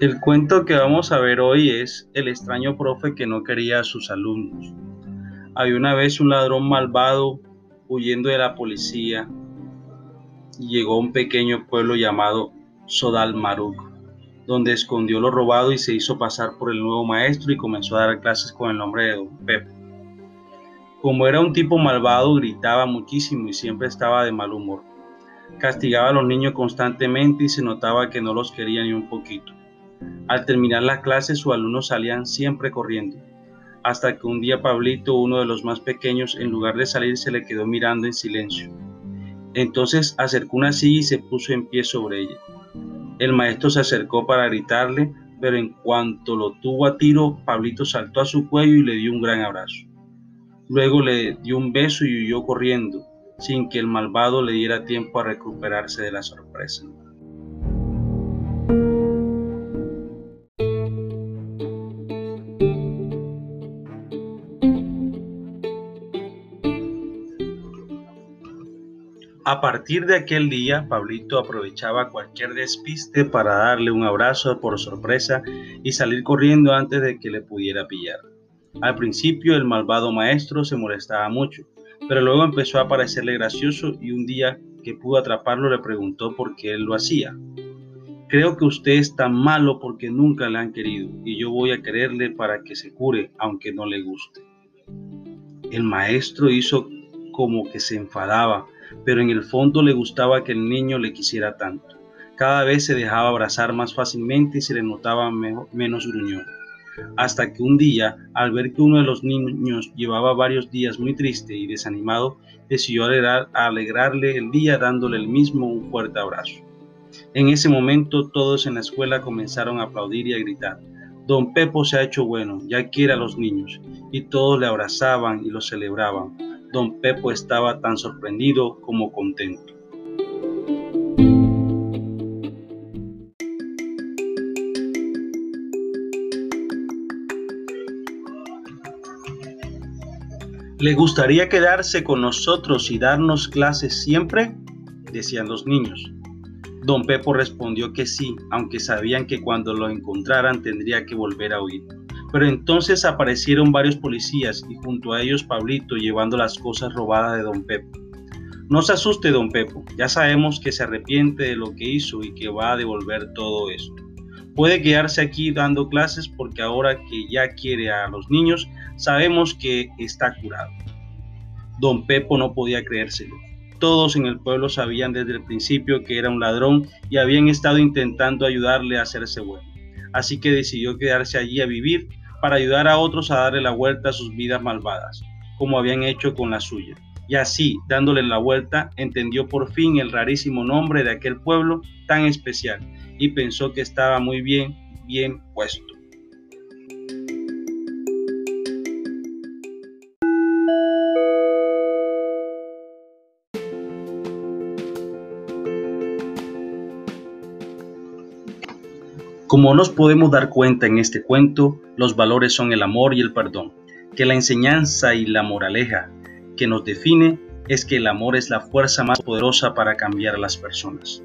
El cuento que vamos a ver hoy es El extraño profe que no quería a sus alumnos. Había una vez un ladrón malvado huyendo de la policía llegó a un pequeño pueblo llamado Sodal Maruk, donde escondió lo robado y se hizo pasar por el nuevo maestro y comenzó a dar clases con el nombre de Don Pepe. Como era un tipo malvado, gritaba muchísimo y siempre estaba de mal humor. Castigaba a los niños constantemente y se notaba que no los quería ni un poquito. Al terminar la clase, sus alumnos salían siempre corriendo, hasta que un día Pablito, uno de los más pequeños, en lugar de salir se le quedó mirando en silencio. Entonces acercó una silla y se puso en pie sobre ella. El maestro se acercó para gritarle, pero en cuanto lo tuvo a tiro, Pablito saltó a su cuello y le dio un gran abrazo. Luego le dio un beso y huyó corriendo, sin que el malvado le diera tiempo a recuperarse de la sorpresa. A partir de aquel día, Pablito aprovechaba cualquier despiste para darle un abrazo por sorpresa y salir corriendo antes de que le pudiera pillar. Al principio el malvado maestro se molestaba mucho, pero luego empezó a parecerle gracioso y un día que pudo atraparlo le preguntó por qué él lo hacía. Creo que usted es tan malo porque nunca le han querido y yo voy a quererle para que se cure aunque no le guste. El maestro hizo como que se enfadaba, pero en el fondo le gustaba que el niño le quisiera tanto. Cada vez se dejaba abrazar más fácilmente y se le notaba menos gruñón. Hasta que un día, al ver que uno de los niños llevaba varios días muy triste y desanimado, decidió alegrarle el día dándole el mismo un fuerte abrazo. En ese momento todos en la escuela comenzaron a aplaudir y a gritar. Don Pepo se ha hecho bueno, ya quiere a los niños, y todos le abrazaban y lo celebraban don Pepo estaba tan sorprendido como contento. ¿Le gustaría quedarse con nosotros y darnos clases siempre? decían los niños. Don Pepo respondió que sí, aunque sabían que cuando lo encontraran tendría que volver a huir. Pero entonces aparecieron varios policías y junto a ellos Pablito llevando las cosas robadas de don Pepo. No se asuste, don Pepo, ya sabemos que se arrepiente de lo que hizo y que va a devolver todo esto. Puede quedarse aquí dando clases porque ahora que ya quiere a los niños, sabemos que está curado. Don Pepo no podía creérselo. Todos en el pueblo sabían desde el principio que era un ladrón y habían estado intentando ayudarle a hacerse bueno. Así que decidió quedarse allí a vivir para ayudar a otros a darle la vuelta a sus vidas malvadas, como habían hecho con la suya. Y así, dándole la vuelta, entendió por fin el rarísimo nombre de aquel pueblo tan especial y pensó que estaba muy bien, bien puesto. Como nos podemos dar cuenta en este cuento, los valores son el amor y el perdón, que la enseñanza y la moraleja que nos define es que el amor es la fuerza más poderosa para cambiar a las personas.